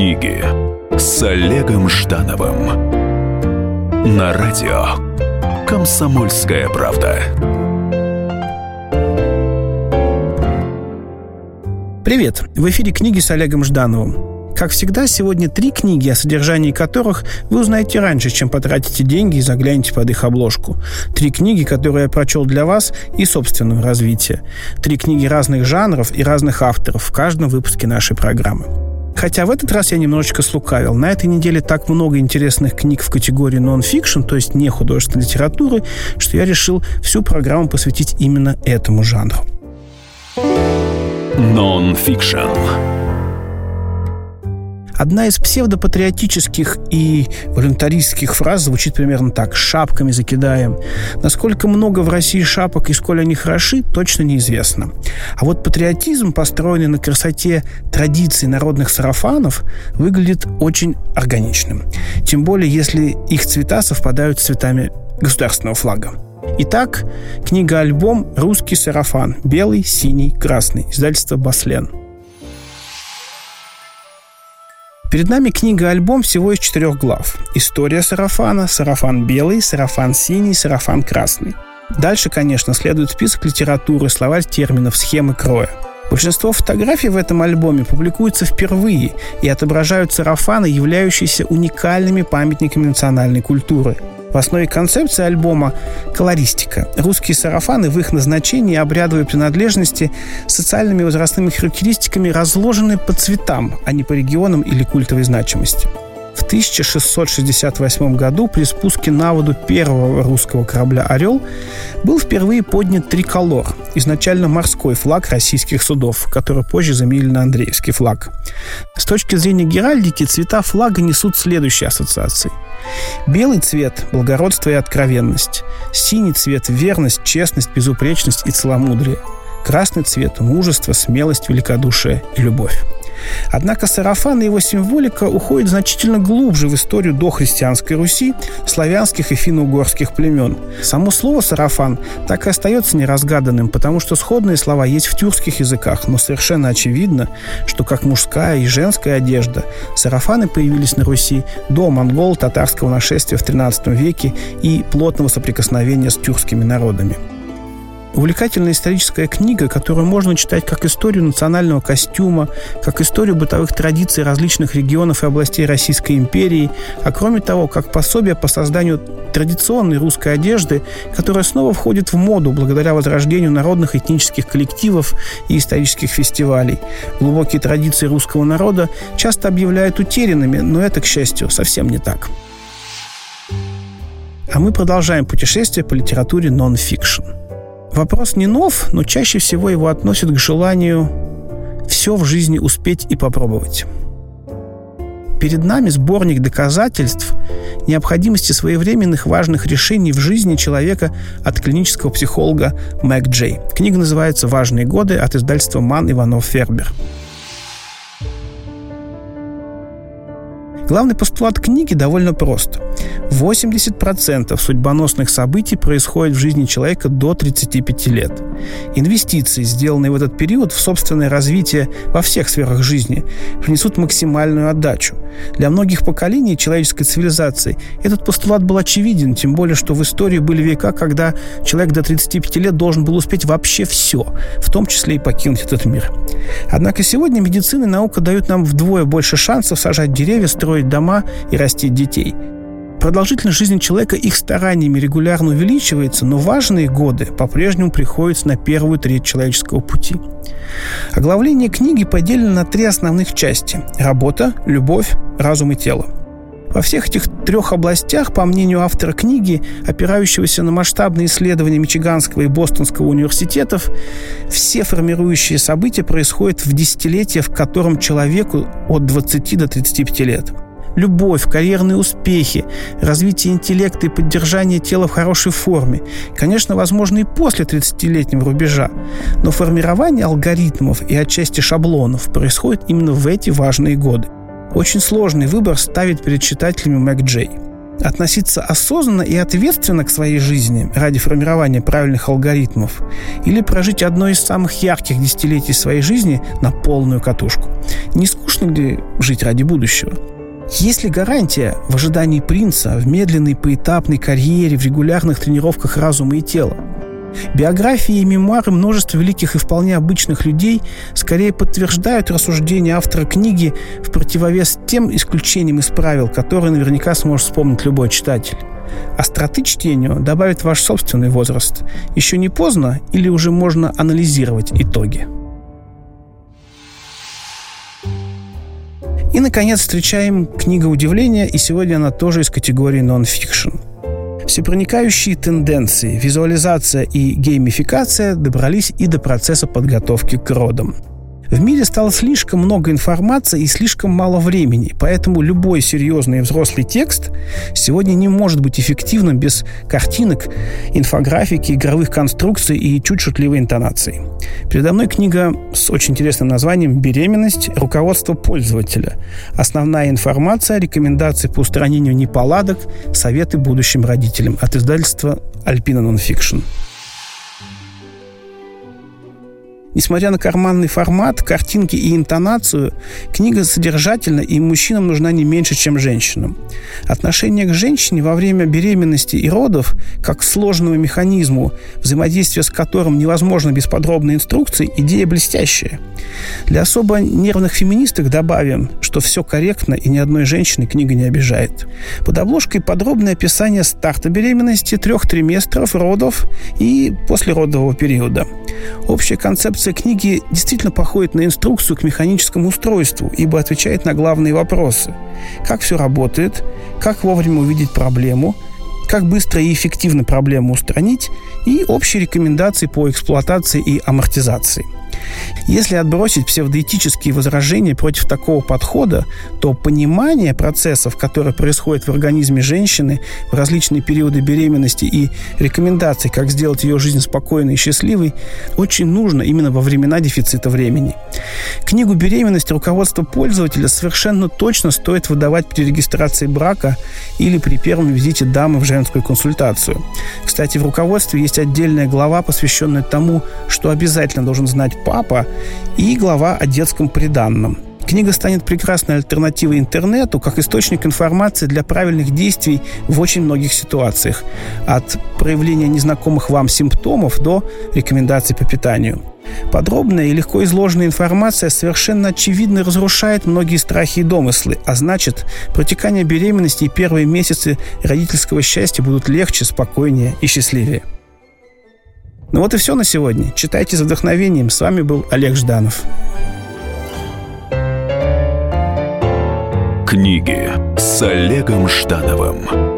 Книги с Олегом Ждановым на радио Комсомольская правда. Привет! В эфире книги с Олегом Ждановым. Как всегда, сегодня три книги, о содержании которых вы узнаете раньше, чем потратите деньги и заглянете под их обложку. Три книги, которые я прочел для вас и собственного развития. Три книги разных жанров и разных авторов в каждом выпуске нашей программы. Хотя в этот раз я немножечко слукавил. На этой неделе так много интересных книг в категории нон-фикшн, то есть не художественной литературы, что я решил всю программу посвятить именно этому жанру. Нон-фикшн. Одна из псевдопатриотических и волюнтаристских фраз звучит примерно так. «Шапками закидаем». Насколько много в России шапок и сколь они хороши, точно неизвестно. А вот патриотизм, построенный на красоте традиций народных сарафанов, выглядит очень органичным. Тем более, если их цвета совпадают с цветами государственного флага. Итак, книга-альбом «Русский сарафан». Белый, синий, красный. Издательство «Баслен». Перед нами книга-альбом всего из четырех глав. История сарафана, сарафан белый, сарафан синий, сарафан красный. Дальше, конечно, следует список литературы, словарь терминов, схемы кроя. Большинство фотографий в этом альбоме публикуются впервые и отображают сарафаны, являющиеся уникальными памятниками национальной культуры – в основе концепции альбома – колористика. Русские сарафаны в их назначении и обрядовой принадлежности социальными возрастными характеристиками разложены по цветам, а не по регионам или культовой значимости. В 1668 году при спуске на воду первого русского корабля «Орел» был впервые поднят триколор, изначально морской флаг российских судов, который позже заменили на Андреевский флаг. С точки зрения геральдики цвета флага несут следующие ассоциации. Белый цвет – благородство и откровенность. Синий цвет – верность, честность, безупречность и целомудрие. Красный цвет – мужество, смелость, великодушие и любовь. Однако сарафан и его символика уходит значительно глубже в историю дохристианской Руси, славянских и финно-угорских племен. Само слово «сарафан» так и остается неразгаданным, потому что сходные слова есть в тюркских языках, но совершенно очевидно, что как мужская и женская одежда сарафаны появились на Руси до монгол-татарского нашествия в XIII веке и плотного соприкосновения с тюркскими народами. Увлекательная историческая книга, которую можно читать как историю национального костюма, как историю бытовых традиций различных регионов и областей Российской империи, а кроме того, как пособие по созданию традиционной русской одежды, которая снова входит в моду благодаря возрождению народных этнических коллективов и исторических фестивалей. Глубокие традиции русского народа часто объявляют утерянными, но это, к счастью, совсем не так. А мы продолжаем путешествие по литературе нон-фикшн. Вопрос не нов, но чаще всего его относят к желанию все в жизни успеть и попробовать. Перед нами сборник доказательств необходимости своевременных важных решений в жизни человека от клинического психолога Мэг Джей. Книга называется «Важные годы» от издательства «Ман Иванов Фербер». Главный постулат книги довольно прост. 80% судьбоносных событий происходит в жизни человека до 35 лет. Инвестиции, сделанные в этот период в собственное развитие во всех сферах жизни, принесут максимальную отдачу. Для многих поколений человеческой цивилизации этот постулат был очевиден, тем более, что в истории были века, когда человек до 35 лет должен был успеть вообще все, в том числе и покинуть этот мир. Однако сегодня медицина и наука дают нам вдвое больше шансов сажать деревья, строить дома и растить детей. Продолжительность жизни человека их стараниями регулярно увеличивается, но важные годы по-прежнему приходятся на первую треть человеческого пути. Оглавление книги поделено на три основных части – работа, любовь, разум и тело. Во всех этих трех областях, по мнению автора книги, опирающегося на масштабные исследования Мичиганского и Бостонского университетов, все формирующие события происходят в десятилетие, в котором человеку от 20 до 35 лет – любовь, карьерные успехи, развитие интеллекта и поддержание тела в хорошей форме. Конечно, возможно и после 30-летнего рубежа. Но формирование алгоритмов и отчасти шаблонов происходит именно в эти важные годы. Очень сложный выбор ставит перед читателями Мэг Джей. Относиться осознанно и ответственно к своей жизни ради формирования правильных алгоритмов или прожить одно из самых ярких десятилетий своей жизни на полную катушку? Не скучно ли жить ради будущего? Есть ли гарантия в ожидании принца, в медленной поэтапной карьере, в регулярных тренировках разума и тела? Биографии и мемуары множества великих и вполне обычных людей скорее подтверждают рассуждения автора книги в противовес тем исключениям из правил, которые наверняка сможет вспомнить любой читатель. Остроты чтению добавит ваш собственный возраст. Еще не поздно или уже можно анализировать итоги. И, наконец, встречаем книга удивления, и сегодня она тоже из категории нон-фикшн. Всепроникающие тенденции, визуализация и геймификация добрались и до процесса подготовки к родам – в мире стало слишком много информации и слишком мало времени, поэтому любой серьезный взрослый текст сегодня не может быть эффективным без картинок, инфографики, игровых конструкций и чуть шутливой интонации. Передо мной книга с очень интересным названием «Беременность. Руководство пользователя». Основная информация, рекомендации по устранению неполадок, советы будущим родителям от издательства «Альпина Нонфикшн». Несмотря на карманный формат, картинки и интонацию, книга содержательна и мужчинам нужна не меньше, чем женщинам. Отношение к женщине во время беременности и родов, как к сложному механизму, взаимодействие с которым невозможно без подробной инструкции, идея блестящая. Для особо нервных феминисток добавим, что все корректно и ни одной женщины книга не обижает. Под обложкой подробное описание старта беременности, трех триместров, родов и послеродового периода. Общая концепция концепция книги действительно походит на инструкцию к механическому устройству, ибо отвечает на главные вопросы. Как все работает, как вовремя увидеть проблему, как быстро и эффективно проблему устранить и общие рекомендации по эксплуатации и амортизации – если отбросить псевдоэтические возражения против такого подхода, то понимание процессов, которые происходят в организме женщины в различные периоды беременности и рекомендаций, как сделать ее жизнь спокойной и счастливой, очень нужно именно во времена дефицита времени. Книгу «Беременность» руководство пользователя совершенно точно стоит выдавать при регистрации брака или при первом визите дамы в женскую консультацию. Кстати, в руководстве есть отдельная глава, посвященная тому, что обязательно должен знать папа, и глава о детском приданном. Книга станет прекрасной альтернативой интернету как источник информации для правильных действий в очень многих ситуациях. От проявления незнакомых вам симптомов до рекомендаций по питанию. Подробная и легко изложенная информация совершенно очевидно разрушает многие страхи и домыслы, а значит, протекание беременности и первые месяцы родительского счастья будут легче, спокойнее и счастливее. Ну вот и все на сегодня. Читайте с вдохновением. С вами был Олег Жданов. Книги с Олегом Ждановым.